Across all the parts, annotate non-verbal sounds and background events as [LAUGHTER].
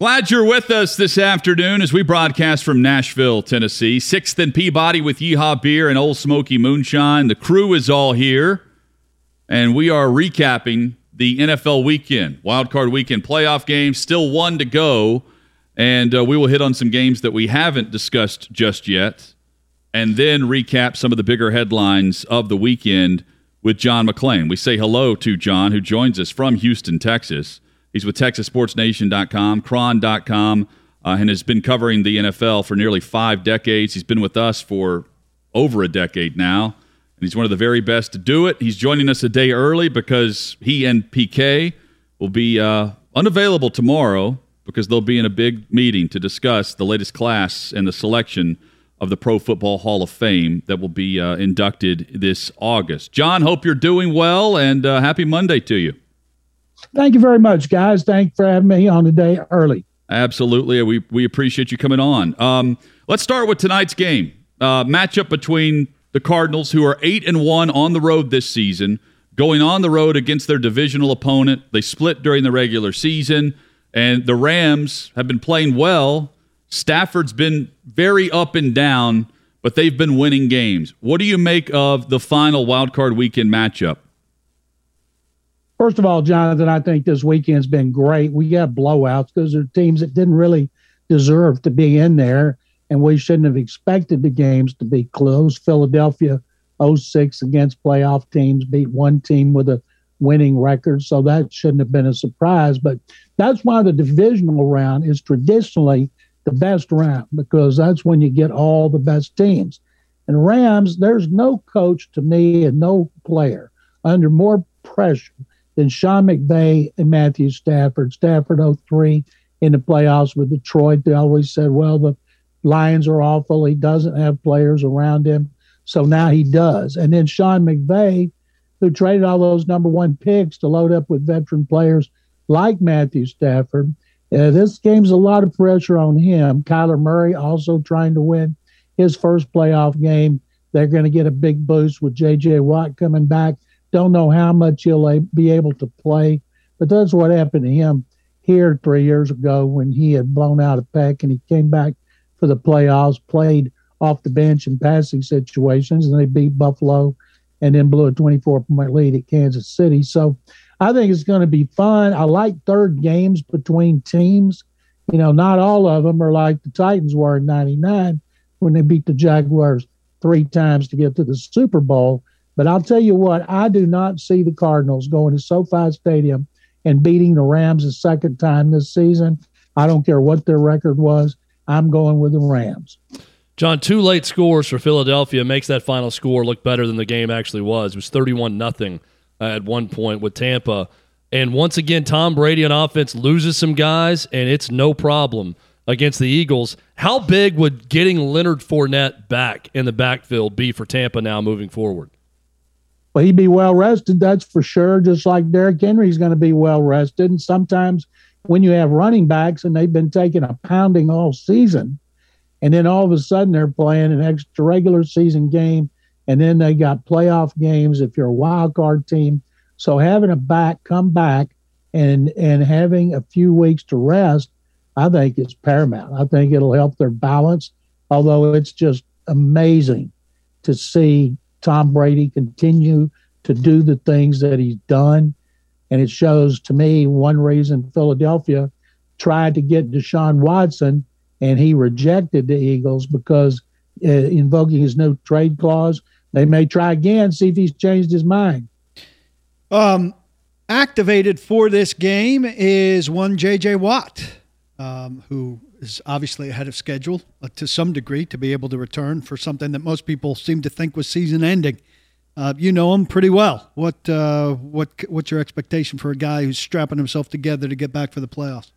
Glad you're with us this afternoon as we broadcast from Nashville, Tennessee. Sixth and Peabody with Yeehaw Beer and Ole Smoky Moonshine. The crew is all here, and we are recapping the NFL weekend, wildcard weekend playoff games. Still one to go, and uh, we will hit on some games that we haven't discussed just yet, and then recap some of the bigger headlines of the weekend with John McClain. We say hello to John, who joins us from Houston, Texas. He's with TexasSportsNation.com, Chron.com, uh, and has been covering the NFL for nearly five decades. He's been with us for over a decade now, and he's one of the very best to do it. He's joining us a day early because he and PK will be uh, unavailable tomorrow because they'll be in a big meeting to discuss the latest class and the selection of the Pro Football Hall of Fame that will be uh, inducted this August. John, hope you're doing well, and uh, happy Monday to you. Thank you very much, guys. Thank for having me on today early. Absolutely. We, we appreciate you coming on. Um, let's start with tonight's game. Uh, matchup between the Cardinals, who are 8 and 1 on the road this season, going on the road against their divisional opponent. They split during the regular season, and the Rams have been playing well. Stafford's been very up and down, but they've been winning games. What do you make of the final wildcard weekend matchup? First of all, Jonathan, I think this weekend's been great. We got blowouts because there are teams that didn't really deserve to be in there, and we shouldn't have expected the games to be close. Philadelphia 06 against playoff teams beat one team with a winning record, so that shouldn't have been a surprise. But that's why the divisional round is traditionally the best round because that's when you get all the best teams. And Rams, there's no coach to me and no player under more pressure than Sean McVay and Matthew Stafford. Stafford 03 in the playoffs with Detroit. They always said, well, the Lions are awful. He doesn't have players around him. So now he does. And then Sean McVay, who traded all those number one picks to load up with veteran players like Matthew Stafford. Uh, this game's a lot of pressure on him. Kyler Murray also trying to win his first playoff game. They're going to get a big boost with J.J. Watt coming back. Don't know how much he'll be able to play, but that's what happened to him here three years ago when he had blown out a peck and he came back for the playoffs, played off the bench in passing situations, and they beat Buffalo and then blew a 24 point lead at Kansas City. So I think it's going to be fun. I like third games between teams. You know, not all of them are like the Titans were in 99 when they beat the Jaguars three times to get to the Super Bowl. But I'll tell you what, I do not see the Cardinals going to SoFi Stadium and beating the Rams a second time this season. I don't care what their record was. I'm going with the Rams. John, two late scores for Philadelphia makes that final score look better than the game actually was. It was 31 nothing at one point with Tampa. And once again, Tom Brady on offense loses some guys, and it's no problem against the Eagles. How big would getting Leonard Fournette back in the backfield be for Tampa now moving forward? Well, he'd be well rested, that's for sure. Just like Derrick Henry's going to be well rested. And sometimes when you have running backs and they've been taking a pounding all season, and then all of a sudden they're playing an extra regular season game, and then they got playoff games if you're a wild card team. So having a back come back and and having a few weeks to rest, I think is paramount. I think it'll help their balance. Although it's just amazing to see Tom Brady continue to do the things that he's done. And it shows to me one reason Philadelphia tried to get Deshaun Watson and he rejected the Eagles because uh, invoking his no trade clause. They may try again, see if he's changed his mind. Um, activated for this game is one J.J. Watt, um, who is obviously ahead of schedule uh, to some degree to be able to return for something that most people seem to think was season ending. Uh, you know him pretty well. What uh, what what's your expectation for a guy who's strapping himself together to get back for the playoffs?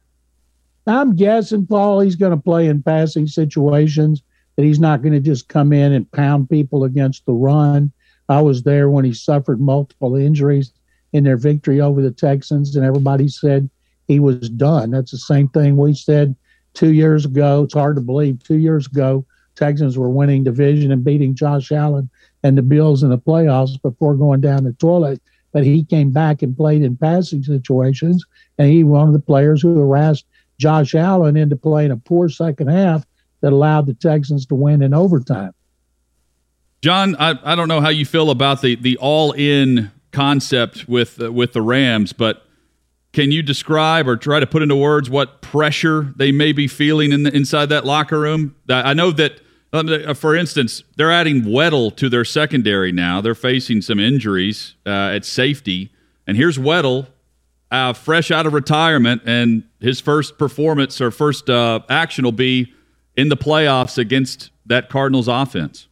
I'm guessing, Paul, he's going to play in passing situations, that he's not going to just come in and pound people against the run. I was there when he suffered multiple injuries in their victory over the Texans, and everybody said he was done. That's the same thing we said two years ago. It's hard to believe. Two years ago, Texans were winning division and beating Josh Allen and the Bills in the playoffs before going down the toilet. But he came back and played in passing situations, and he one of the players who harassed Josh Allen into playing a poor second half that allowed the Texans to win in overtime. John, I, I don't know how you feel about the the all in concept with uh, with the Rams, but can you describe or try to put into words what pressure they may be feeling in the, inside that locker room? I know that, um, uh, for instance, they're adding Weddle to their secondary now. They're facing some injuries uh, at safety, and here's Weddle, uh, fresh out of retirement, and his first performance or first uh, action will be in the playoffs against that Cardinals offense.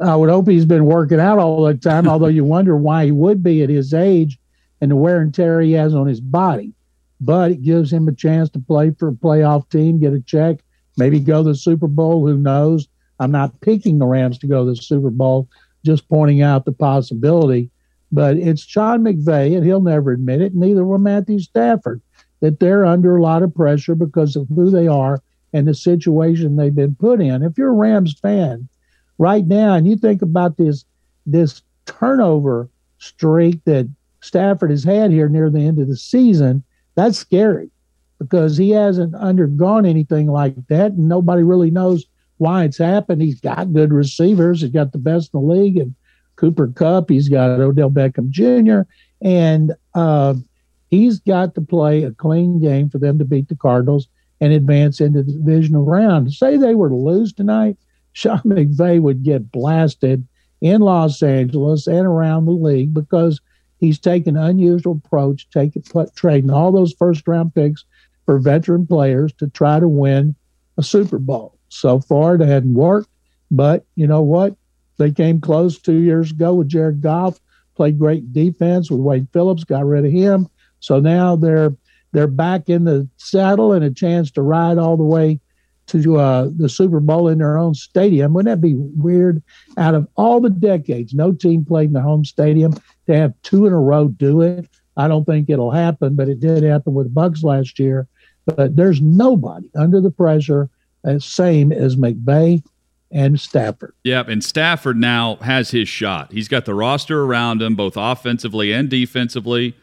I would hope he's been working out all the time, [LAUGHS] although you wonder why he would be at his age and the wear and tear he has on his body. But it gives him a chance to play for a playoff team, get a check, maybe go to the Super Bowl. Who knows? I'm not picking the Rams to go to the Super Bowl, just pointing out the possibility. But it's Sean McVay, and he'll never admit it, neither will Matthew Stafford, that they're under a lot of pressure because of who they are and the situation they've been put in. If you're a Rams fan right now and you think about this this turnover streak that Stafford has had here near the end of the season, that's scary because he hasn't undergone anything like that, and nobody really knows why it's happened. He's got good receivers. He's got the best in the league, and Cooper Kupp. He's got Odell Beckham Jr. and uh, he's got to play a clean game for them to beat the Cardinals and advance into the divisional round. Say they were to lose tonight, [LAUGHS] Sean McVay would get blasted in Los Angeles and around the league because he's taken an unusual approach, taking trading all those first round picks for veteran players to try to win a Super Bowl. So far, it hadn't worked, but you know what? They came close two years ago with Jared Goff, played great defense with Wade Phillips, got rid of him. So now they're they're back in the saddle and a chance to ride all the way to uh, the Super Bowl in their own stadium. Wouldn't that be weird? Out of all the decades, no team played in the home stadium to have two in a row do it. I don't think it'll happen, but it did happen with Bucs last year. But there's nobody under the pressure as same as McVay and Stafford. Yep, and Stafford now has his shot. He's got the roster around him, both offensively and defensively.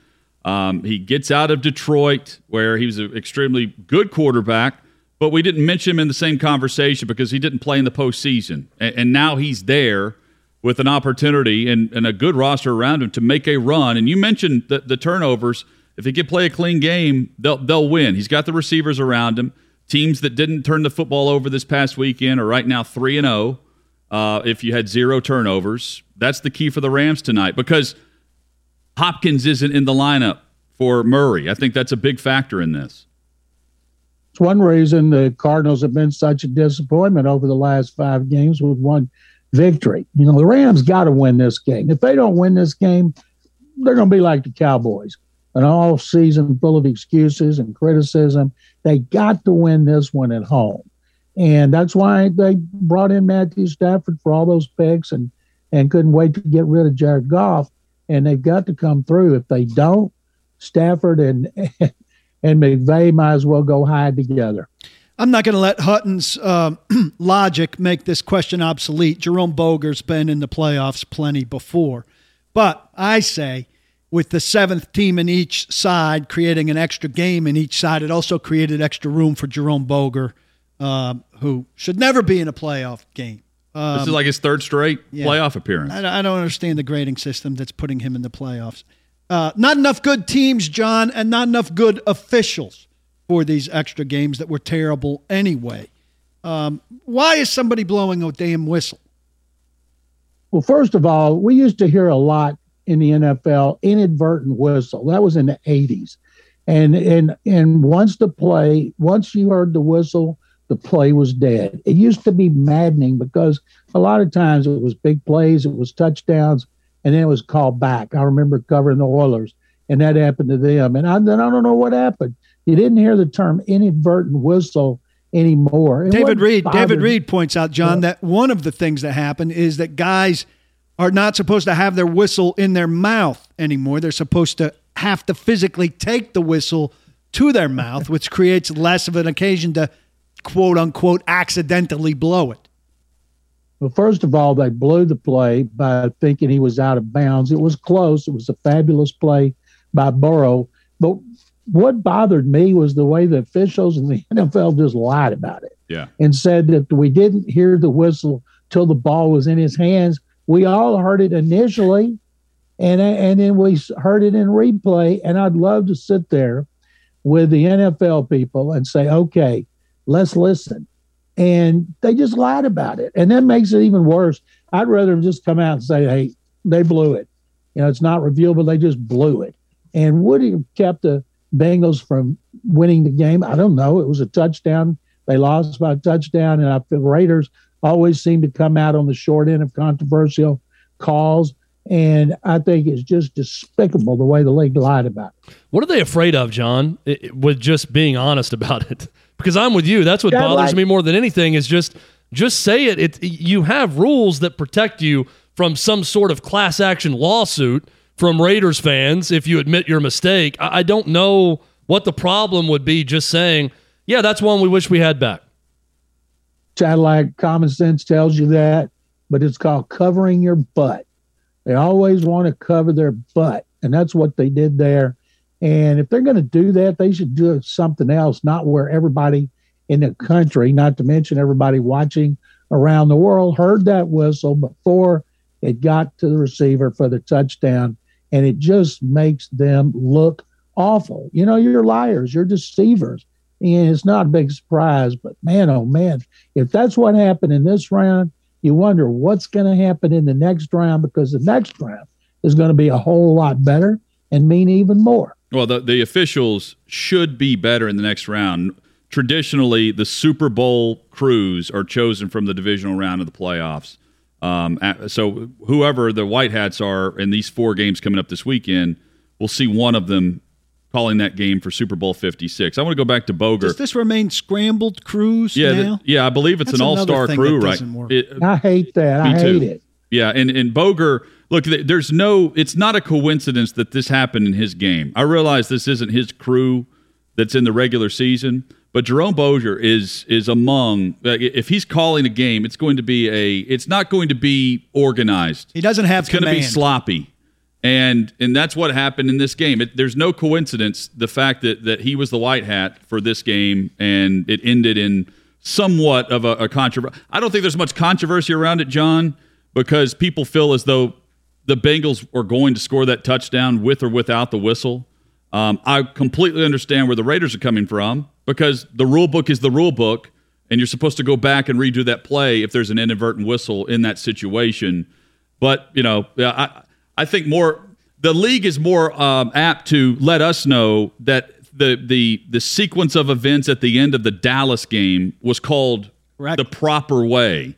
Um, he gets out of Detroit, where he was an extremely good quarterback, but we didn't mention him in the same conversation because he didn't play in the postseason. And, and now he's there with an opportunity and, and, a good roster around him to make a run. And you mentioned the, the turnovers. If he can play a clean game, they'll, they'll win. He's got the receivers around him. Teams that didn't turn the football over this past weekend are right now 3 and 0. Uh, if you had zero turnovers, that's the key for the Rams tonight because Hopkins isn't in the lineup for Murray. I think that's a big factor in this. It's one reason the Cardinals have been such a disappointment over the last five games with one victory. You know, the Rams got to win this game. If they don't win this game, they're going to be like the Cowboys an all season full of excuses and criticism. They got to win this one at home. And that's why they brought in Matthew Stafford for all those picks and, and couldn't wait to get rid of Jared Goff and they've got to come through. If they don't, Stafford and [LAUGHS] and McVay might as well go hide together. I'm not going to let Hutton's uh, [CLEARS THROAT] logic make this question obsolete. Jerome Boger's been in the playoffs plenty before, but I say with the seventh team in each side creating an extra game in each side, it also created extra room for Jerome Boger, uh, who should never be in a playoff game. Um, this is like his third straight yeah, playoff appearance. I, I, don't understand the grading system that's putting him in the playoffs. Uh, not enough good teams, John, and not enough good officials for these extra games that were terrible anyway. Um, why is somebody blowing a damn whistle? Well, first of all, we used to hear a lot in the NFL inadvertent whistle. That was in the 80s. And and and once the play, once you heard the whistle, the play was dead. It used to be maddening because a lot of times it was big plays, it was touchdowns, and then it was called back. I remember covering the Oilers, and that happened to them. And I, then I don't know what happened. You didn't hear the term inadvertent whistle anymore. David Reed, David Reed points out, John, that one of the things that happened is that guys are not supposed to have their whistle in their mouth anymore. They're supposed to have to physically take the whistle to their mouth, which creates less of an occasion to quote unquote accidentally blow it. Well, first of all, they blew the play by thinking he was out of bounds. It was close. It was a fabulous play by Burrow. But what bothered me was the way the officials in the [LAUGHS] NFL just lied about it. Yeah. And said that we didn't hear the whistle till the ball was in his hands. We all heard it initially, and and then we heard it in replay. And I'd love to sit there with the NFL people and say, okay, let's listen. And they just lied about it, and that makes it even worse. I'd rather just come out and say, hey, they blew it. You know, it's not reviewable. They just blew it. And would have kept the Bengals from winning the game? I don't know. It was a touchdown. They lost by a touchdown, and I feel Raiders always seem to come out on the short end of controversial calls. And I think it's just despicable the way the league lied about it. What are they afraid of, John, it, with just being honest about it? [LAUGHS] Because I'm with you. That's what bothers like, me more than anything is just just say it. it. You have rules that protect you from some sort of class action lawsuit from Raiders fans if you admit your mistake. I, I don't know what the problem would be just saying, yeah, that's one we wish we had back. Cadillac common sense tells you that, but it's called covering your butt. They always want to cover their butt, and that's what they did there. And if they're going to do that, they should do something else, not where everybody in the country, not to mention everybody watching around the world, heard that whistle before it got to the receiver for the touchdown. And it just makes them look awful. You know, you're liars, you're deceivers. And it's not a big surprise, but man, oh man, if that's what happened in this round, you wonder what's going to happen in the next round because the next round is going to be a whole lot better and mean even more. Well, the, the officials should be better in the next round. Traditionally, the Super Bowl crews are chosen from the divisional round of the playoffs. Um, so whoever the White Hats are in these four games coming up this weekend, we'll see one of them calling that game for Super Bowl 56. I want to go back to Boger. Does this remain scrambled crews yeah, the, yeah, I believe it's That's an all-star crew, right? It, I hate that. I hate it. Yeah, and and Boger, look, there's no it's not a coincidence that this happened in his game. I realize this isn't his crew that's in the regular season, but Jerome Boger is is among if he's calling a game, it's going to be a it's not going to be organized. He doesn't have it's going to be sloppy and and that's what happened in this game. It, there's no coincidence the fact that that he was the white hat for this game, and it ended in somewhat of a, a controversy. I don't think there's much controversy around it, John, because people feel as though the Bengals are going to score that touchdown with or without the whistle. Um, I completely understand where the Raiders are coming from because the rule book is the rule book, and you're supposed to go back and redo that play if there's an inadvertent whistle in that situation. But you know, I I think more the league is more um, apt to let us know that the the the sequence of events at the end of the Dallas game was called Correct. the proper way,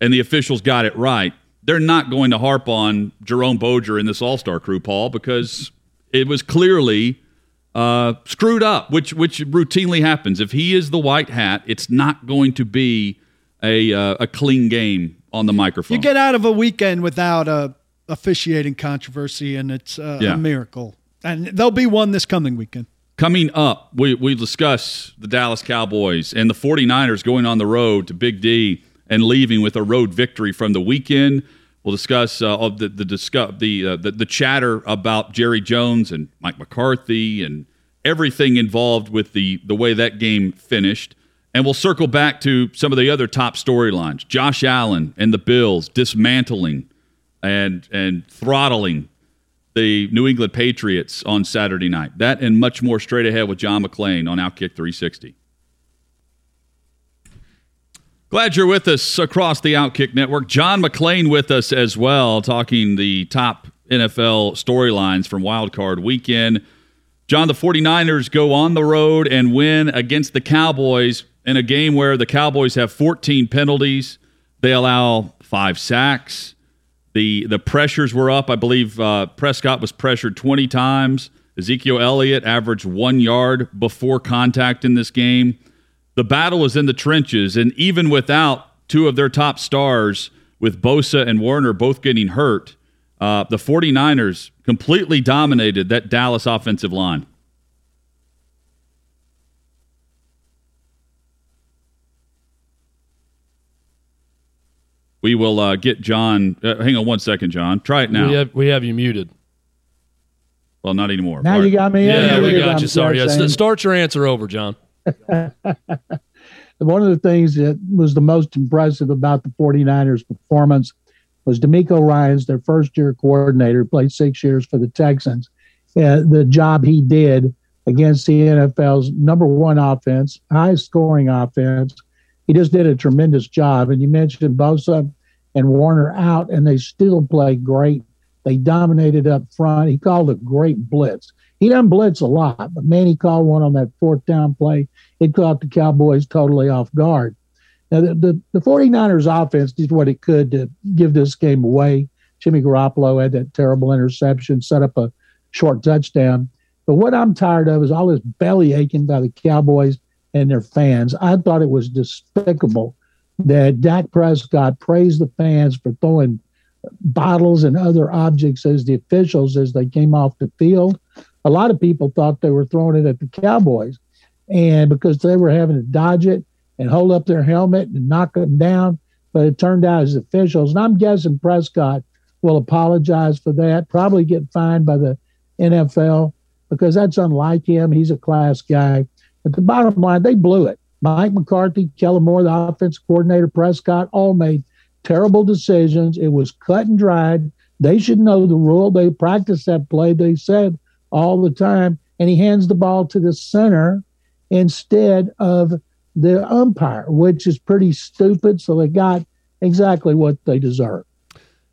and the officials got it right. They're not going to harp on Jerome Boger in this All Star crew, Paul, because it was clearly uh, screwed up, which which routinely happens. If he is the white hat, it's not going to be a uh, a clean game on the microphone. You get out of a weekend without a officiating controversy, and it's uh, yeah. a miracle. And there'll be one this coming weekend. Coming up, we, we discuss the Dallas Cowboys and the 49ers going on the road to Big D and leaving with a road victory from the weekend. We'll discuss uh, the the discuss the, uh, the the chatter about Jerry Jones and Mike McCarthy and everything involved with the the way that game finished. And we'll circle back to some of the other top storylines. Josh Allen and the Bills dismantling and and throttling the New England Patriots on Saturday night. That and much more straight ahead with John McClain on Outkick 360. Glad you're with us across the Outkick Network. John McClain with us as well, talking the top NFL storylines from Wild Card Weekend. John, the 49ers go on the road and win against the Cowboys in a game where the Cowboys have 14 penalties. They allow five sacks. The the pressures were up. I believe uh, Prescott was pressured 20 times. Ezekiel Elliott averaged one yard before contact in this game. The battle was in the trenches, and even without two of their top stars, with Bosa and Warner both getting hurt, uh, the 49ers completely dominated that Dallas offensive line. We will uh, get John. Uh, hang on one second, John. Try it now. We have, we have you muted. Well, not anymore. Now you got me. Yeah, we got you. Sorry. Yeah, start your answer over, John. [LAUGHS] One of the things that was the most impressive about the 49ers performance was DeMeco Ryans their first year coordinator, played six years for the Texans. Uh, the job he did against the NFL's number one offense, high scoring offense, he just did a tremendous job. And you mentioned Bosa and Warner out, and they still played great. They dominated up front. He called a great blitz. He doesn't blitz a lot, but man, he called one on that fourth down play. It caught the Cowboys totally off guard. Now, the, the, the 49ers offense did what it could to give this game away. Jimmy Garoppolo had that terrible interception, set up a short touchdown. But what I'm tired of is all this belly aching by the Cowboys and their fans. I thought it was despicable that Dak Prescott praised the fans for throwing bottles and other objects as the officials as they came off the field. A lot of people thought they were throwing it at the Cowboys, and because they were having to dodge it and hold up their helmet and knock them down. But it turned out as officials, and I'm guessing Prescott will apologize for that, probably get fined by the NFL because that's unlike him. He's a class guy. But the bottom line, they blew it. Mike McCarthy, Kellen Moore, the offensive coordinator, Prescott, all made terrible decisions. It was cut and dried. They should know the rule. They practiced that play. They said all the time. And he hands the ball to the center instead of the umpire, which is pretty stupid. So they got exactly what they deserve.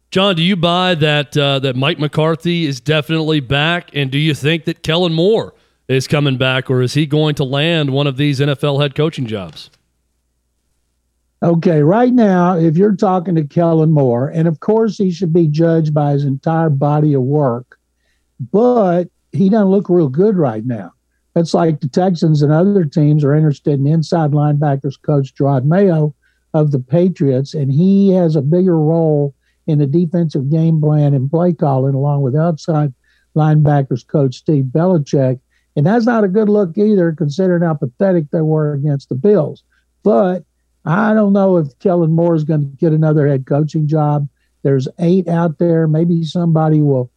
John, do you buy that uh, that Mike McCarthy is definitely back, and do you think that Kellen Moore is coming back, or is he going to land one of these NFL head coaching jobs? Okay, right now, if you're talking to Kellen Moore, and of course he should be judged by his entire body of work, but he doesn't look real good right now. It's like the Texans and other teams are interested in inside linebackers coach Jerod Mayo of the Patriots, and he has a bigger role in the defensive game plan and play calling, along with outside linebackers coach Steve Belichick. And that's not a good look either, considering how pathetic they were against the Bills. But I don't know if Kellen Moore is going to get another head coaching job. There's eight out there. Maybe somebody will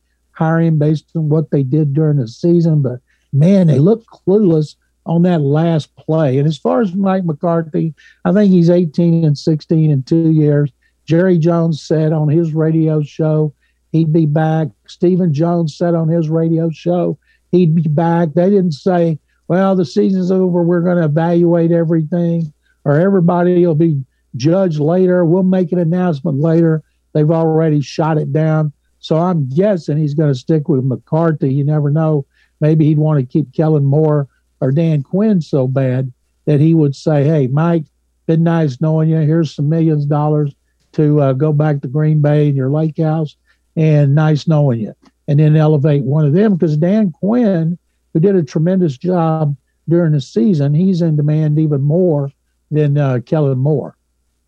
based on what they did during the season. But man, they look clueless on that last play. And as far as Mike McCarthy, I think he's 18 and 16 in two years. Jerry Jones said on his radio show he'd be back. Stephen Jones said on his radio show he'd be back. They didn't say, well, the season's over. We're going to evaluate everything, or everybody will be judged later. We'll make an announcement later. They've already shot it down. So I'm guessing he's going to stick with McCarthy. You never know. Maybe he'd want to keep Kellen Moore or Dan Quinn so bad that he would say, hey, Mike, been nice knowing you. Here's some millions of dollars to uh, go back to Green Bay and your lake house, and nice knowing you and then elevate one of them because Dan Quinn, who did a tremendous job during the season, he's in demand even more than uh, Kellen Moore.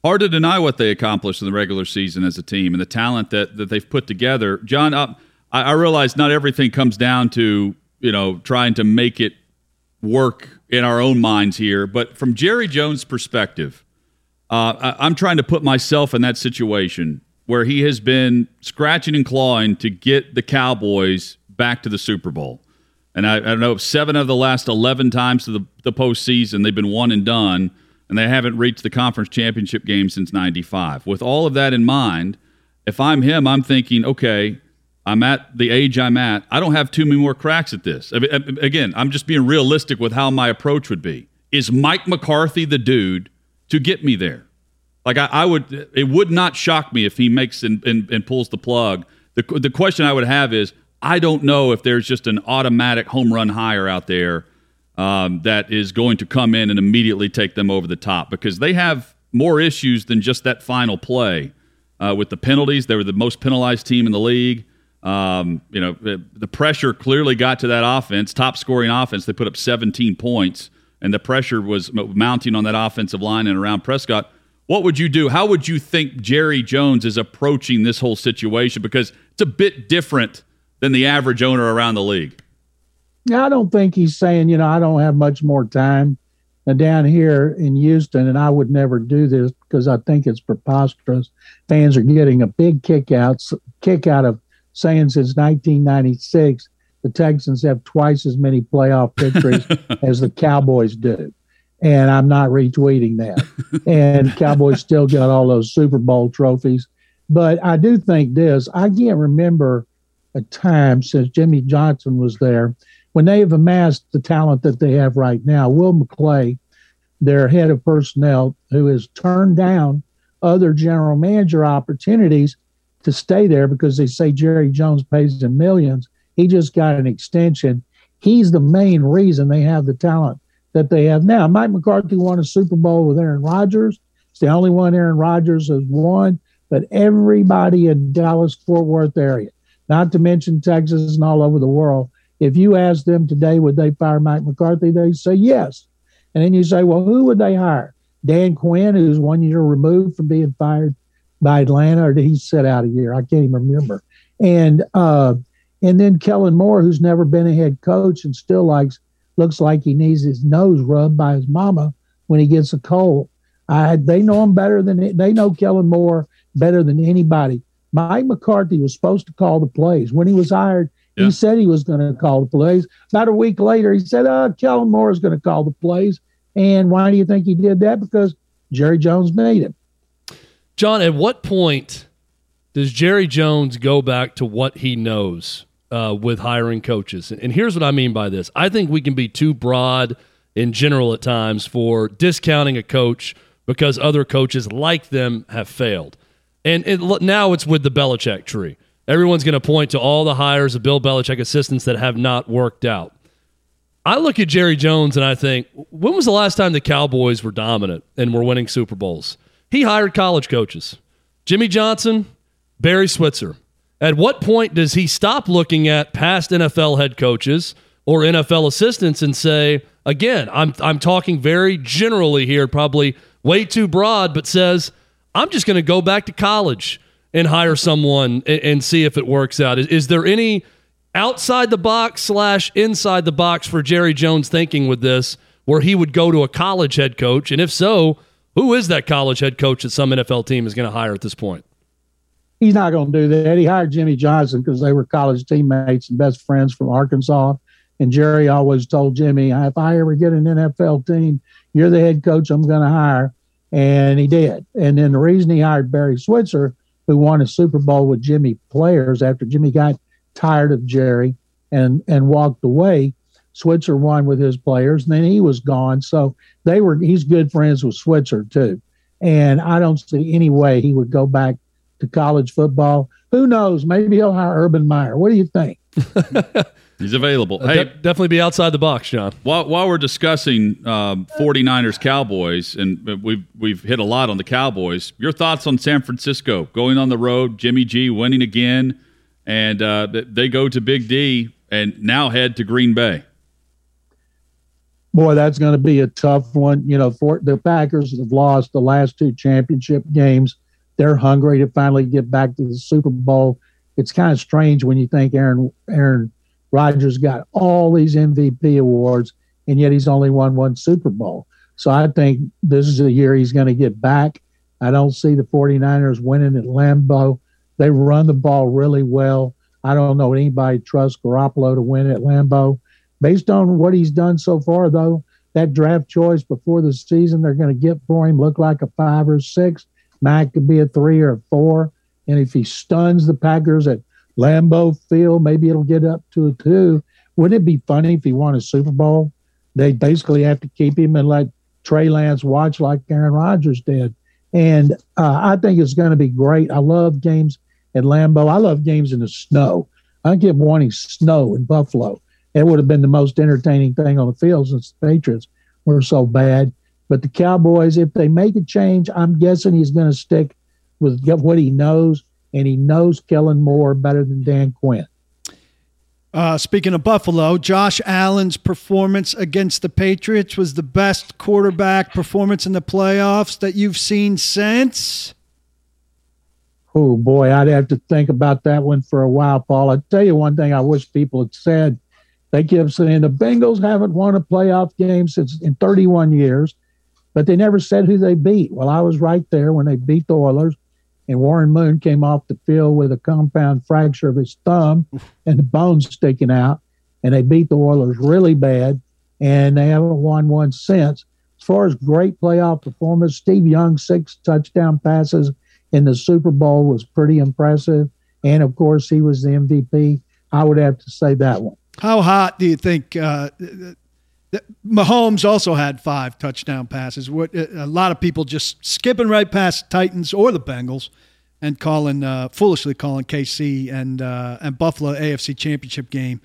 Hard to deny what they accomplished in the regular season as a team and the talent that, that they've put together. John, I, I realize not everything comes down to you know trying to make it work in our own minds here, but from Jerry Jones' perspective, uh, I, I'm trying to put myself in that situation where he has been scratching and clawing to get the Cowboys back to the Super Bowl. And I, I don't know, seven of the last 11 times to the, the postseason, they've been one and done, and they haven't reached the conference championship game since 95. With all of that in mind, if I'm him, I'm thinking, okay, I'm at the age I'm at. I don't have too many more cracks at this. Again, I'm just being realistic with how my approach would be. Is Mike McCarthy the dude to get me there? Like I, I, would, it would not shock me if he makes and, and, and pulls the plug. The, the question I would have is, I don't know if there's just an automatic home run hire out there um, that is going to come in and immediately take them over the top because they have more issues than just that final play uh, with the penalties. They were the most penalized team in the league. Um, you know, the, pressure clearly got to that offense, top scoring offense. They put up 17 points, and the pressure was mounting on that offensive line and around Prescott. What would you do? How would you think Jerry Jones is approaching this whole situation? Because it's a bit different than the average owner around the league. Yeah, I don't think he's saying, you know, I don't have much more time and down here in Houston, and I would never do this because I think it's preposterous. Fans are getting a big kick out, kick out of saying since 1996 the Texans have twice as many playoff [LAUGHS] victories as the Cowboys do. And I'm not retweeting that. [LAUGHS] and Cowboys still got all those Super Bowl trophies. But I do think this I can't remember a time since Jimmy Johnson was there when they have amassed the talent that they have right now. Will McClay, their head of personnel, who has turned down other general manager opportunities to stay there because they say Jerry Jones pays them millions. He just got an extension. He's the main reason they have the talent that they have now. Mike McCarthy won a Super Bowl with Aaron Rodgers. It's the only one Aaron Rodgers has won, but everybody in Dallas Fort Worth area, not to mention Texas and all over the world, if you ask them today, would they fire Mike McCarthy? They say yes. And then you say, well, who would they hire? Dan Quinn, who's one year removed from being fired by Atlanta, or did he sit out a year? I can't even remember. And uh, and then Kellen Moore, who's never been a head coach and still likes looks like he needs his nose rubbed by his mama when he gets a cold. I, they know him better than they know Kellen Moore better than anybody. Mike McCarthy was supposed to call the plays when he was hired. Yeah. He said he was going to call the plays. About a week later, he said, "Uh, Kellen Moore is going to call the plays." And why do you think he did that? Because Jerry Jones made him. John, at what point does Jerry Jones go back to what he knows uh, with hiring coaches? And here's what I mean by this I think we can be too broad in general at times for discounting a coach because other coaches like them have failed. And it, now it's with the Belichick tree. Everyone's going to point to all the hires of Bill Belichick assistants that have not worked out. I look at Jerry Jones and I think, when was the last time the Cowboys were dominant and were winning Super Bowls? He hired college coaches Jimmy Johnson, Barry Switzer. At what point does he stop looking at past NFL head coaches or NFL assistants and say, again, I'm, I'm talking very generally here, probably way too broad, but says, I'm just going to go back to college and hire someone and, and see if it works out? Is, is there any outside the box slash inside the box for Jerry Jones thinking with this where he would go to a college head coach? And if so, who is that college head coach that some NFL team is going to hire at this point? He's not going to do that. He hired Jimmy Johnson because they were college teammates and best friends from Arkansas. And Jerry always told Jimmy, if I ever get an NFL team, you're the head coach I'm going to hire. And he did. And then the reason he hired Barry Switzer, who won a Super Bowl with Jimmy players after Jimmy got tired of Jerry and, and walked away, Switzer won with his players, and then he was gone. So they were he's good friends with Switzer too. And I don't see any way he would go back to college football. Who knows? Maybe he'll hire Urban Meyer. What do you think? [LAUGHS] He's available. Uh, hey, de- definitely be outside the box, John. While, while we're discussing um, 49ers Cowboys, and we've we've hit a lot on the Cowboys. Your thoughts on San Francisco going on the road? Jimmy G winning again, and uh, they go to Big D and now head to Green Bay boy, that's going to be a tough one. You know, for the Packers have lost the last two championship games. They're hungry to finally get back to the Super Bowl. It's kind of strange when you think Aaron Aaron Rodgers got all these MVP awards and yet he's only won one Super Bowl. So I think this is the year he's going to get back. I don't see the 49ers winning at Lambeau. They run the ball really well. I don't know anybody trusts Garoppolo to win at Lambeau. Based on what he's done so far, though, that draft choice before the season they're going to get for him look like a five or six. Mac could be a three or a four. And if he stuns the Packers at Lambeau Field, maybe it'll get up to a two. Wouldn't it be funny if he won a Super Bowl? They basically have to keep him and let Trey Lance watch like Aaron Rodgers did. And uh, I think it's going to be great. I love games at Lambeau. I love games in the snow. I keep wanting snow in Buffalo. It would have been the most entertaining thing on the field since the Patriots were so bad. But the Cowboys, if they make a change, I'm guessing he's going to stick with what he knows. And he knows Kellen Moore better than Dan Quinn. Uh, speaking of Buffalo, Josh Allen's performance against the Patriots was the best quarterback performance in the playoffs that you've seen since. Oh boy, I'd have to think about that one for a while, Paul. I'll tell you one thing I wish people had said. They kept saying the Bengals haven't won a playoff game since in 31 years, but they never said who they beat. Well, I was right there when they beat the Oilers and Warren Moon came off the field with a compound fracture of his thumb [LAUGHS] and the bones sticking out. And they beat the Oilers really bad, and they haven't won one since. As far as great playoff performance, Steve Young six touchdown passes in the Super Bowl was pretty impressive, and of course he was the MVP. I would have to say that one. How hot do you think? Uh, Mahomes also had five touchdown passes. What a lot of people just skipping right past Titans or the Bengals and calling uh, foolishly calling KC and uh, and Buffalo AFC Championship game.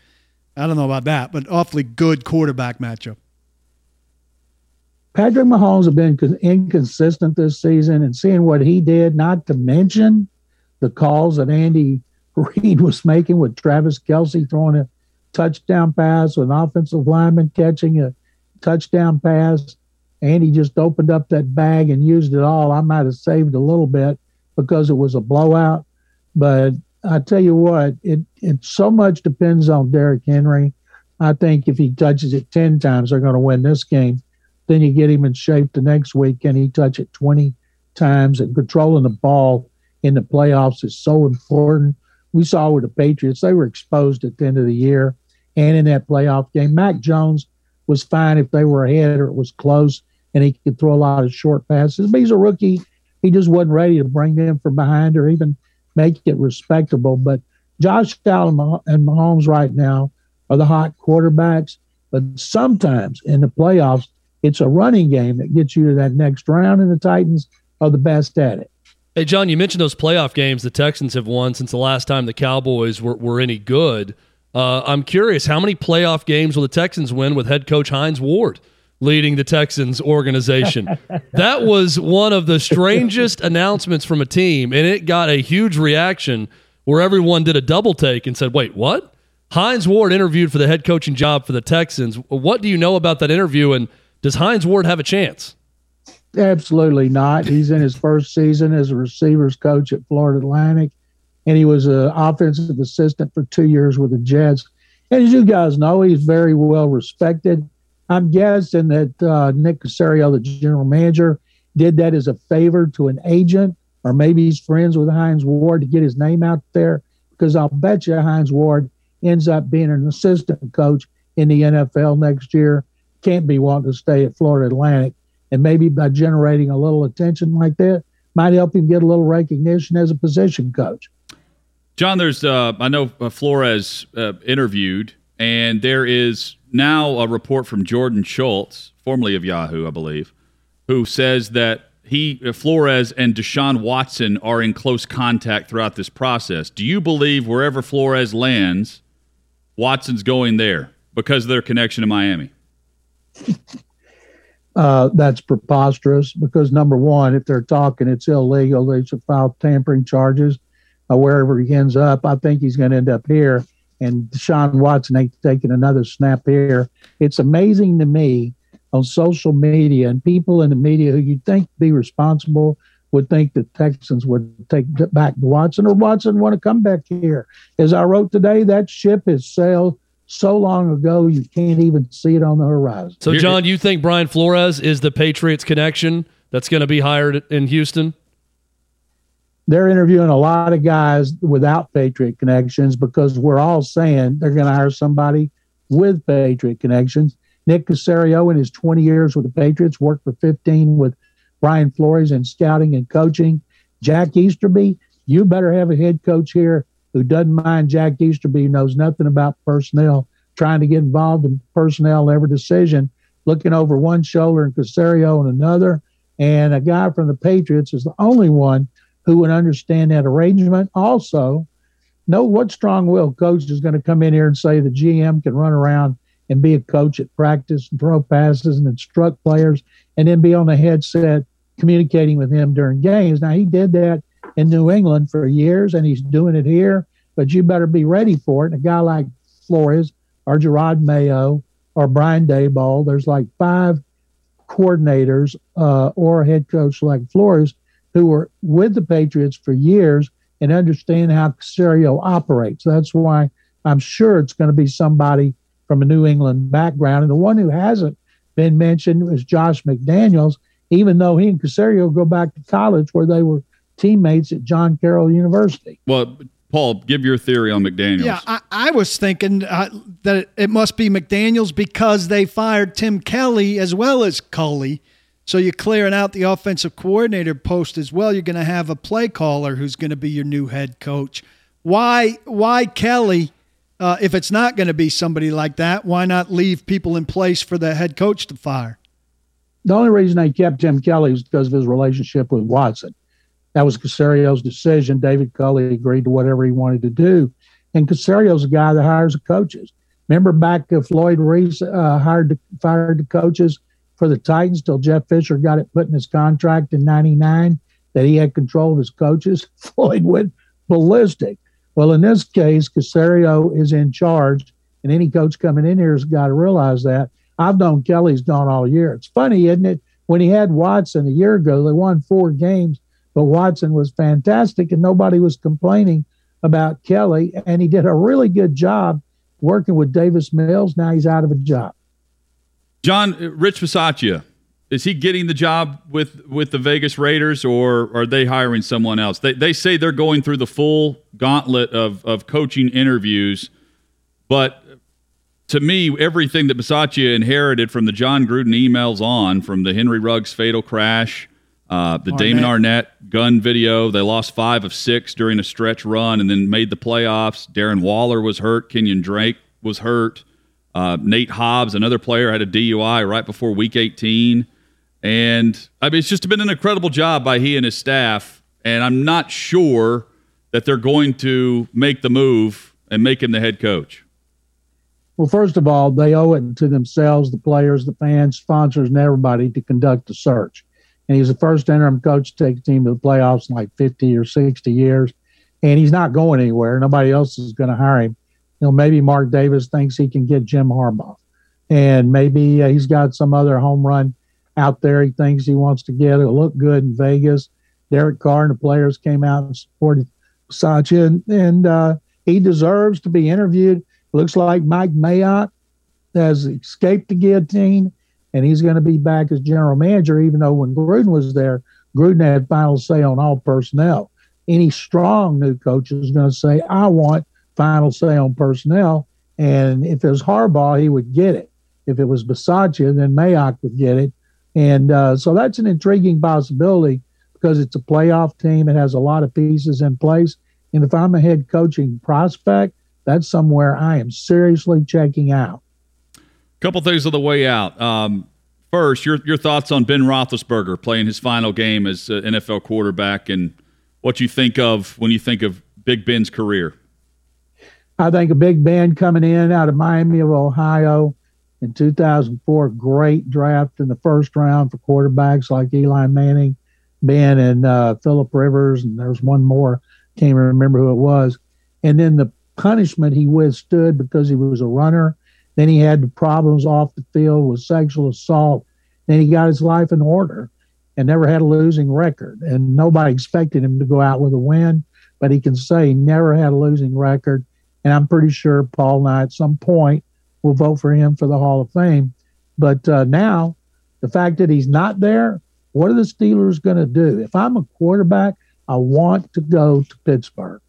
I don't know about that, but awfully good quarterback matchup. Patrick Mahomes has been inconsistent this season, and seeing what he did, not to mention the calls that Andy [LAUGHS] Reid was making with Travis Kelce throwing a touchdown pass an offensive lineman catching a touchdown pass. And he just opened up that bag and used it all. I might have saved a little bit because it was a blowout. But I tell you what, it, it so much depends on Derrick Henry. I think if he touches it 10 times, they're going to win this game. Then you get him in shape the next week. Can he touch it 20 times? And controlling the ball in the playoffs is so important. We saw with the Patriots, they were exposed at the end of the year and in that playoff game. Mac Jones was fine if they were ahead or it was close and he could throw a lot of short passes. But he's a rookie. He just wasn't ready to bring them from behind or even make it respectable. But Josh Allen and Mahomes right now are the hot quarterbacks. But sometimes in the playoffs, it's a running game that gets you to that next round, and the Titans are the best at it. Hey, John, you mentioned those playoff games the Texans have won since the last time the Cowboys were, were any good. Uh, I'm curious, how many playoff games will the Texans win with head coach Hines Ward leading the Texans organization? [LAUGHS] that was one of the strangest announcements from a team, and it got a huge reaction where everyone did a double take and said, wait, what? Hines Ward interviewed for the head coaching job for the Texans. What do you know about that interview, and does Hines Ward have a chance? Absolutely not. He's in his first season as a receivers coach at Florida Atlantic and he was an offensive assistant for two years with the Jets. And as you guys know, he's very well respected. I'm guessing that uh, Nick Caserio, the general manager, did that as a favor to an agent, or maybe he's friends with Hines Ward to get his name out there. Because I'll bet you Hines Ward ends up being an assistant coach in the NFL next year. Can't be wanting to stay at Florida Atlantic. And maybe by generating a little attention like that, might help him get a little recognition as a position coach. John, there's uh, I know uh, Flores uh, interviewed, and there is now a report from Jordan Schultz, formerly of Yahoo, I believe, who says that he uh, Flores and Deshaun Watson are in close contact throughout this process. Do you believe wherever Flores lands, Watson's going there because of their connection to Miami? [LAUGHS] Uh, that's preposterous because number one, if they're talking, it's illegal. They should file tampering charges uh, wherever he ends up. I think he's going to end up here. And Deshaun Watson ain't taking another snap here. It's amazing to me on social media and people in the media who you think be responsible would think the Texans would take back Watson or Watson want to come back here. As I wrote today, that ship has sailed so long ago you can't even see it on the horizon. So, John, you think Brian Flores is the Patriots connection that's going to be hired in Houston? They're interviewing a lot of guys without Patriot connections because we're all saying they're going to hire somebody with Patriot connections. Nick Caserio, in his 20 years with the Patriots, worked for 15 with Brian Flores in scouting and coaching. Jack Easterby, you better have a head coach here who doesn't mind Jack Easterby, knows nothing about personnel, trying to get involved in personnel every decision, looking over one shoulder and Casario and another. And a guy from the Patriots is the only one who would understand that arrangement. Also, know what strong willed coach is going to come in here and say the GM can run around and be a coach at practice and throw passes and instruct players and then be on the headset communicating with him during games. Now, he did that in New England for years, and he's doing it here. But you better be ready for it. And a guy like Flores or Gerard Mayo or Brian Daboll, there's like five coordinators uh, or a head coach like Flores who were with the Patriots for years and understand how Caserio operates. That's why I'm sure it's going to be somebody from a New England background. And the one who hasn't been mentioned is Josh McDaniels, even though he and Caserio go back to college where they were teammates at John Carroll University. Well, Paul, give your theory on McDaniels. Yeah, I, I was thinking uh, that it must be McDaniels because they fired Tim Kelly as well as Culley. So you're clearing out the offensive coordinator post as well. You're going to have a play caller who's going to be your new head coach. Why? Why Kelly? Uh, if it's not going to be somebody like that, why not leave people in place for the head coach to fire? The only reason they kept Tim Kelly is because of his relationship with Watson. That was Caserio's decision. David Culley agreed to whatever he wanted to do. And Caserio's a guy that hires the coaches. Remember back uh, Floyd Reese uh, hired fired the coaches for the Titans till Jeff Fisher got it put in his contract in 99 that he had control of his coaches. [LAUGHS] Floyd went ballistic. Well, in this case, Caserio is in charge, and any coach coming in here has got to realize that. I've known Kelly's gone all year. It's funny, isn't it? When he had Watson a year ago, they won four games but Watson was fantastic, and nobody was complaining about Kelly. And he did a really good job working with Davis Mills. Now he's out of a job. John Rich Bisaccia, is he getting the job with with the Vegas Raiders, or are they hiring someone else? They they say they're going through the full gauntlet of of coaching interviews, but to me, everything that Bisaccia inherited from the Jon Gruden emails on, from the Henry Ruggs fatal crash uh, the Arnette. Damon Arnette gun video, they lost five of six during a stretch run and then made the playoffs. Darren Waller was hurt. Kenyan Drake was hurt. Uh, Nate Hobbs, another player, had a DUI right before week 18. And I mean, it's just been an incredible job by he and his staff. And I'm not sure that they're going to make the move and make him the head coach. Well, first of all, they owe it to themselves, the players, the fans, sponsors, and everybody to conduct the search and he's the first interim coach to take a team to the playoffs in like 50 or 60 years. And he's not going anywhere. Nobody else is going to hire him. You know, maybe Mark Davis thinks he can get Jim Harbaugh, and maybe uh, he's got some other home run out there he thinks he wants to get. It'll look good in Vegas. Derek Carr and the players came out and supported Sacha, and, and uh, he deserves to be interviewed. Looks like Mike Mayock has escaped the guillotine and he's going to be back as general manager, even though when Gruden was there, Gruden had final say on all personnel. Any strong new coach is going to say, I want final say on personnel. And if it was Harbaugh, he would get it. If it was Bisaccia, then Mayock would get it. And uh, so that's an intriguing possibility because it's a playoff team. It has a lot of pieces in place. And if I'm a head coaching prospect, that's somewhere I am seriously checking out. Couple things on the way out. Um, first, your your thoughts on Ben Roethlisberger playing his final game as an NFL quarterback, and what you think of when you think of Big Ben's career. I think a Big Ben coming in out of Miami of Ohio in 2004, great draft in the first round for quarterbacks like Eli Manning, Ben, and uh, Philip Rivers, and there's one more. Can't even remember who it was. And then the punishment he withstood because he was a runner then he had the problems off the field with sexual assault. Then he got his life in order and never had a losing record. And nobody expected him to go out with a win, but he can say he never had a losing record. And I'm pretty sure Paul and I at some point will vote for him for the Hall of Fame. But uh, now, the fact that he's not there, what are the Steelers going to do? If I'm a quarterback, I want to go to Pittsburgh.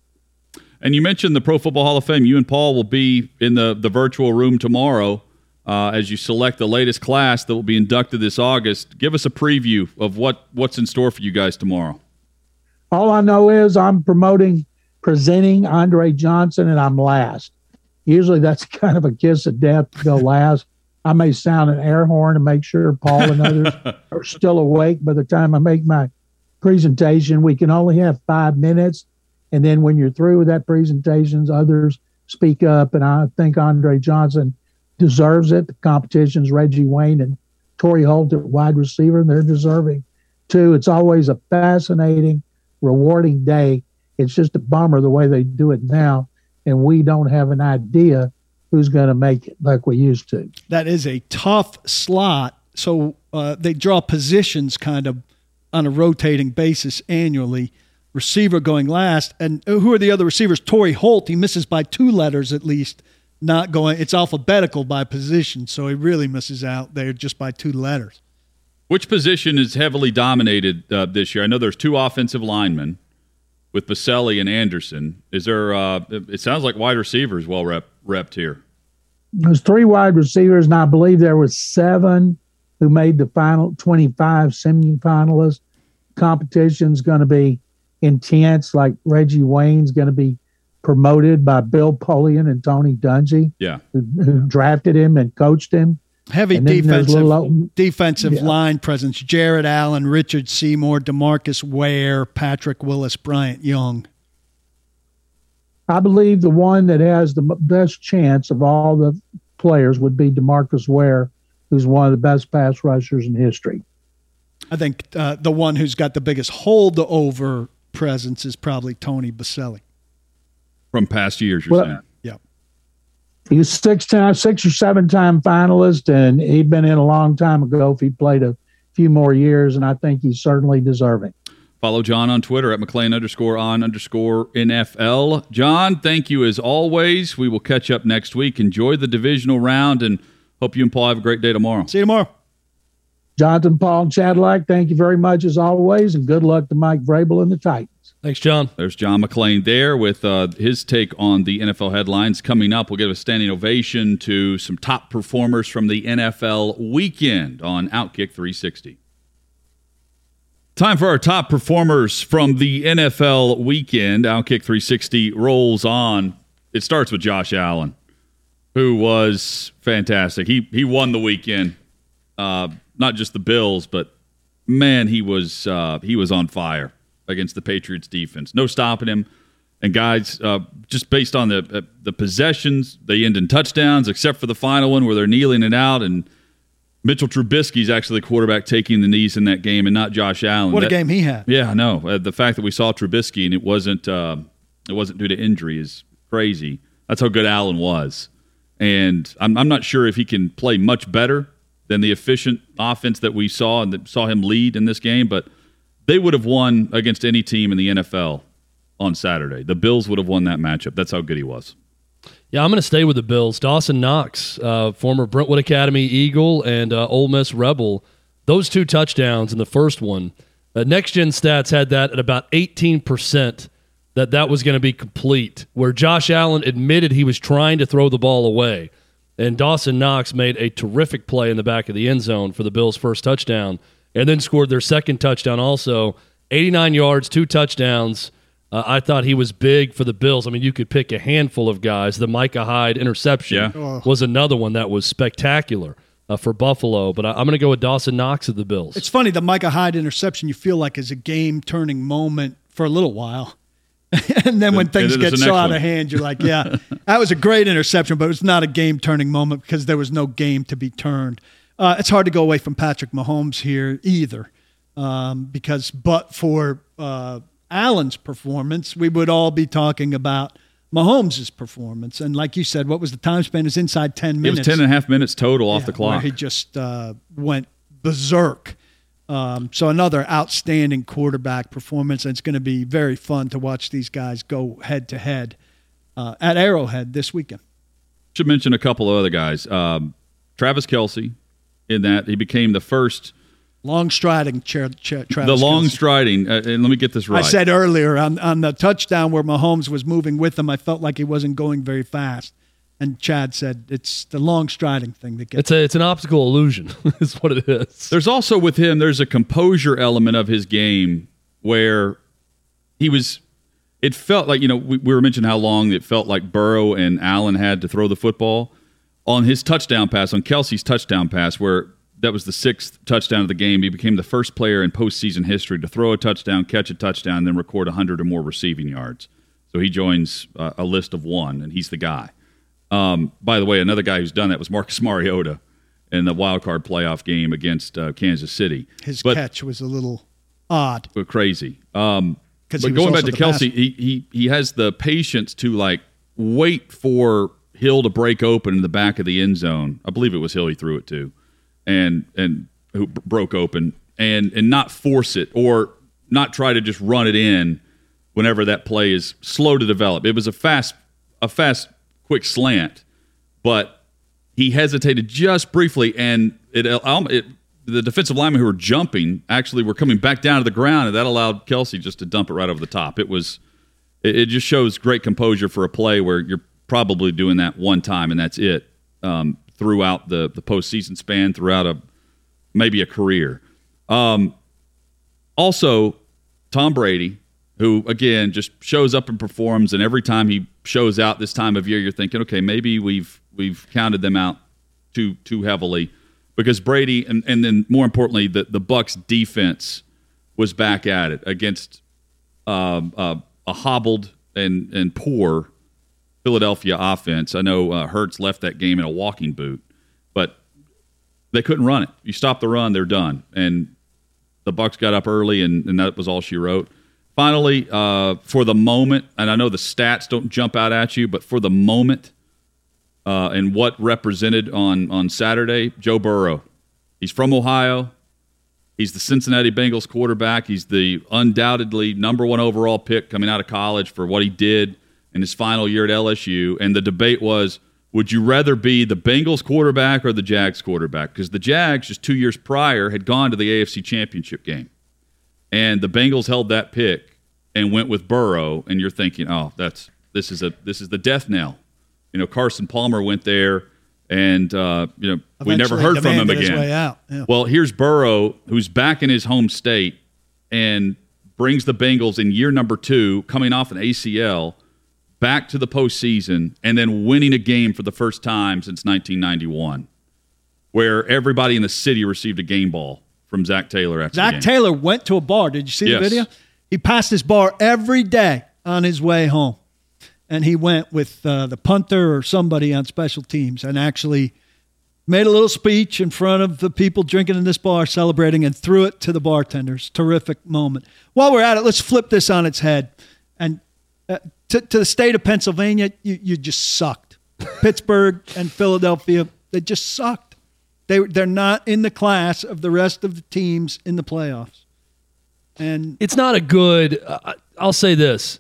And you mentioned the Pro Football Hall of Fame. You and Paul will be in the, the virtual room tomorrow uh, as you select the latest class that will be inducted this August. Give us a preview of what, what's in store for you guys tomorrow. All I know is I'm promoting, presenting Andre Johnson, and I'm last. Usually that's [LAUGHS] kind of a kiss of death to go last. I may sound an air horn to make sure Paul and others [LAUGHS] are still awake by the time I make my presentation. We can only have five minutes. And then when you're through with that presentation, others speak up. And I think Andre Johnson deserves it. The competition's Reggie Wayne and Torry Holt at wide receiver, and they're deserving too. It's always a fascinating rewarding day. It's just a bummer the way they do it now, and we don't have an idea who's going to make it like we used to. That is a tough slot. So uh, they draw positions kind of on a rotating basis annually. Receiver going last, and who are the other receivers? Torry Holt. He misses by two letters at least. Not going. It's alphabetical by position, so he really misses out there just by two letters. Which position is heavily dominated uh, this year? I know there's two offensive linemen with Boselli and Anderson. Is there? Uh, it sounds like wide receivers well rep, repped here. There's three wide receivers, and I believe there were seven who made the final 25 semifinalists. Competition's going to be intense. Like Reggie Wayne's going to be promoted by Bill Polian and Tony Dungy, yeah, who, who drafted him and coached him. Heavy defensive defensive yeah. line presence. Jared Allen, Richard Seymour, DeMarcus Ware, Patrick Willis, Bryant Young. I believe the one that has the best chance of all the players would be DeMarcus Ware, who's one of the best pass rushers in history. I think uh, the one who's got the biggest holdover presence is probably Tony Boselli. From past years, you're well, saying? He was six time, six or seven time finalist, and he'd been in a long time ago. If he played a few more years, and I think he's certainly deserving. Follow John on Twitter at McClain underscore on underscore NFL. John, thank you as always. We will catch up next week. Enjoy the divisional round and hope you and Paul have a great day tomorrow. See you tomorrow. Jonathan, Paul, and Chadlack, thank you very much as always, and good luck to Mike Vrabel and the Titans. Thanks, John. There's John McClain there with uh, his take on the NFL headlines. Coming up, we'll give a standing ovation to some top performers from the NFL weekend on Outkick 360. Time for our top performers from the NFL weekend. Outkick 360 rolls on. It starts with Josh Allen, who was fantastic. He he won the weekend. Uh, not just the Bills, but man, he was uh, he was on fire against the Patriots defense. No stopping him. And guys, uh, just based on the uh, the possessions, they end in touchdowns, except for the final one where they're kneeling it out. And Mitchell Trubisky's actually the quarterback taking the knees in that game, and not Josh Allen. What that, a game he had! Yeah, I know. Uh, the fact that we saw Trubisky and it wasn't uh, it wasn't due to injury is crazy. That's how good Allen was, and I'm, I'm not sure if he can play much better than the efficient offense that we saw and that saw him lead in this game, but they would have won against any team in the NFL on Saturday. The Bills would have won that matchup. That's how good he was. Yeah, I'm going to stay with the Bills. Dawson Knox, uh, former Brentwood Academy Eagle and uh, Ole Miss Rebel, those two touchdowns in the first one. Uh, Next Gen Stats had that at about 18% that that was going to be complete, where Josh Allen admitted he was trying to throw the ball away. And Dawson Knox made a terrific play in the back of the end zone for the Bills' first touchdown and then scored their second touchdown also. 89 yards, two touchdowns. Uh, I thought he was big for the Bills. I mean, you could pick a handful of guys. The Micah Hyde interception yeah. oh. was another one that was spectacular uh, for Buffalo. But I, am going to go with Dawson Knox of the Bills. It's funny, the Micah Hyde interception you feel like is a game turning moment for a little while. [LAUGHS] and then when things get so out of hand, you're like, [LAUGHS] yeah, that was a great interception, but it was not a game turning moment because there was no game to be turned. Uh, it's hard to go away from Patrick Mahomes here either, um, because but for uh, Allen's performance, we would all be talking about Mahomes' performance. And like you said, what was the time span? Is inside 10 minutes. It was 10 and a half minutes total off yeah, the clock. he just uh, went berserk. Um, so another outstanding quarterback performance. And it's going to be very fun to watch these guys go head to head uh, at Arrowhead this weekend. Should mention a couple of other guys. Um, Travis Kelce, in that he became the first long striding Travis. The long Kelce. striding, uh, and let me get this right. I said earlier on on the touchdown where Mahomes was moving with him, I felt like he wasn't going very fast. And Chad said it's the long striding thing that gets. It's a it's an optical illusion, [LAUGHS] is what it is. There's also with him, there's a composure element of his game where he was. It felt like you know we, we were mentioning how long it felt like Burrow and Allen had to throw the football on his touchdown pass, on Kelce's touchdown pass, where that was the sixth touchdown of the game. He became the first player in postseason history to throw a touchdown, catch a touchdown, and then record 100 or more receiving yards. So he joins uh, a list of one, and he's the guy. Um, by the way, another guy who's done that was Marcus Mariota in the wild card playoff game against uh, Kansas City. His but, catch was a little odd, but crazy. Um, But going back to Kelce, he, he he has the patience to like wait for Hill to break open in the back of the end zone. I believe it was Hill he threw it to, and and who broke open and and not force it or not try to just run it in whenever that play is slow to develop. It was a fast a fast quick slant, but he hesitated just briefly, and it, um, it the defensive linemen who were jumping actually were coming back down to the ground, and that allowed Kelce just to dump it right over the top. It was it just shows great composure for a play where you're probably doing that one time and that's it um, throughout the the postseason span, throughout a maybe a career. Um, also, Tom Brady, who again just shows up and performs, and every time he shows out this time of year, you're thinking, okay, maybe we've we've counted them out too too heavily because Brady and, and then more importantly, the the Bucs defense was back at it against um, uh, a hobbled and and poor Philadelphia offense. I know uh, Hurts left that game in a walking boot, but they couldn't run it. You stop the run, they're done. And the Bucs got up early, and, and that was all she wrote. Finally, uh, for the moment, and I know the stats don't jump out at you, but for the moment, uh, and what represented on on Saturday, Joe Burrow. He's from Ohio. He's the Cincinnati Bengals quarterback. He's the undoubtedly number one overall pick coming out of college for what he did in his final year at LSU. And the debate was would you rather be the Bengals quarterback or the Jags quarterback? Because the Jags, just two years prior, had gone to the AFC Championship game. And the Bengals held that pick and went with Burrow. And you're thinking, oh, that's this is a this is the death knell. You know, Carson Palmer went there, and uh, you know we never heard from him again. Yeah. Well, here's Burrow, who's back in his home state and brings the Bengals in year number two, coming off an ACL, back to the postseason, and then winning a game for the first time since 1991, where everybody in the city received a game ball from Zac Taylor after the Zach. Taylor went to a bar. Did you see Yes. the video? He passed this bar every day on his way home. And he went with uh, the punter or somebody on special teams and actually made a little speech in front of the people drinking in this bar, celebrating, and threw it to the bartenders. Terrific moment. While we're at it, let's flip this on its head. And uh, to, to the state of Pennsylvania, you, you just sucked. [LAUGHS] Pittsburgh and Philadelphia, they just sucked. They, they're not in the class of the rest of the teams in the playoffs. And it's not a good. Uh, I'll say this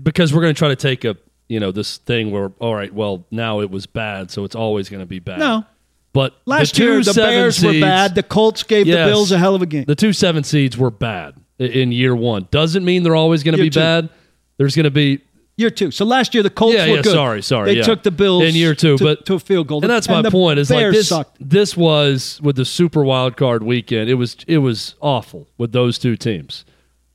because we're going to try to take a you know this thing where all right, well now it was bad, so it's always going to be bad. no, but last the two year the Bears were bad. The Colts gave Yes. the Bills a hell of a game. The two seven seeds were bad in year one. Doesn't mean they're always going to be two. bad. There's going to be year two. So last year the Colts Yeah, were yeah, good. sorry, sorry, They yeah. took the Bills In year two, to, but- to a field goal. and that's my the point. Is like this. sucked. This was with the Super Wild Card weekend. It was it was awful with those two teams.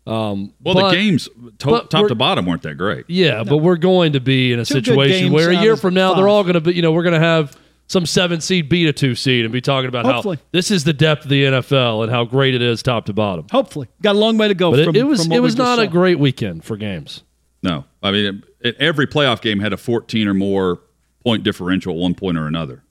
Um, well, but- the games to- top to bottom weren't that great. Yeah, but we're going to be in a Two situation where a year from now they're all going to be. You know, we're going to have some seven seed beat a two seed and be talking about Hopefully. how this is the depth of the NFL and how great it is top to bottom. Hopefully, got a long way to go. But it, from, it was from what it was just not a great weekend for games. No, I mean it, every playoff game had a 14 or more point differential at one point or another.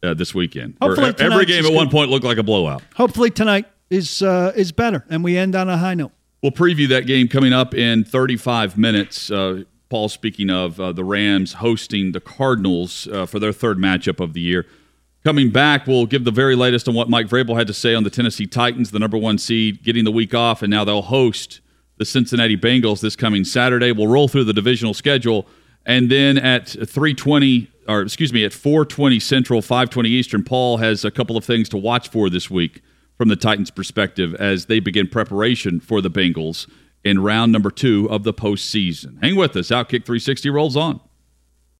Uh, this weekend, Hopefully every game at one point looked like a blowout. Hopefully tonight is uh, is better, and we end on a high note. We'll preview that game coming up in 35 minutes. Uh, Paul, speaking of uh, the Rams hosting the Cardinals uh, for their third matchup of the year. Coming back, we'll give the very latest on what Mike Vrabel had to say on the Tennessee Titans, the number one seed, getting the week off, and now they'll host the Cincinnati Bengals this coming Saturday. We'll roll through the divisional schedule, and then at 3:20, or excuse me, at 4:20 Central, 5:20 Eastern, Paul has a couple of things to watch for this week from the Titans' perspective as they begin preparation for the Bengals in round number two of the postseason. Hang with us. Outkick 360 rolls on.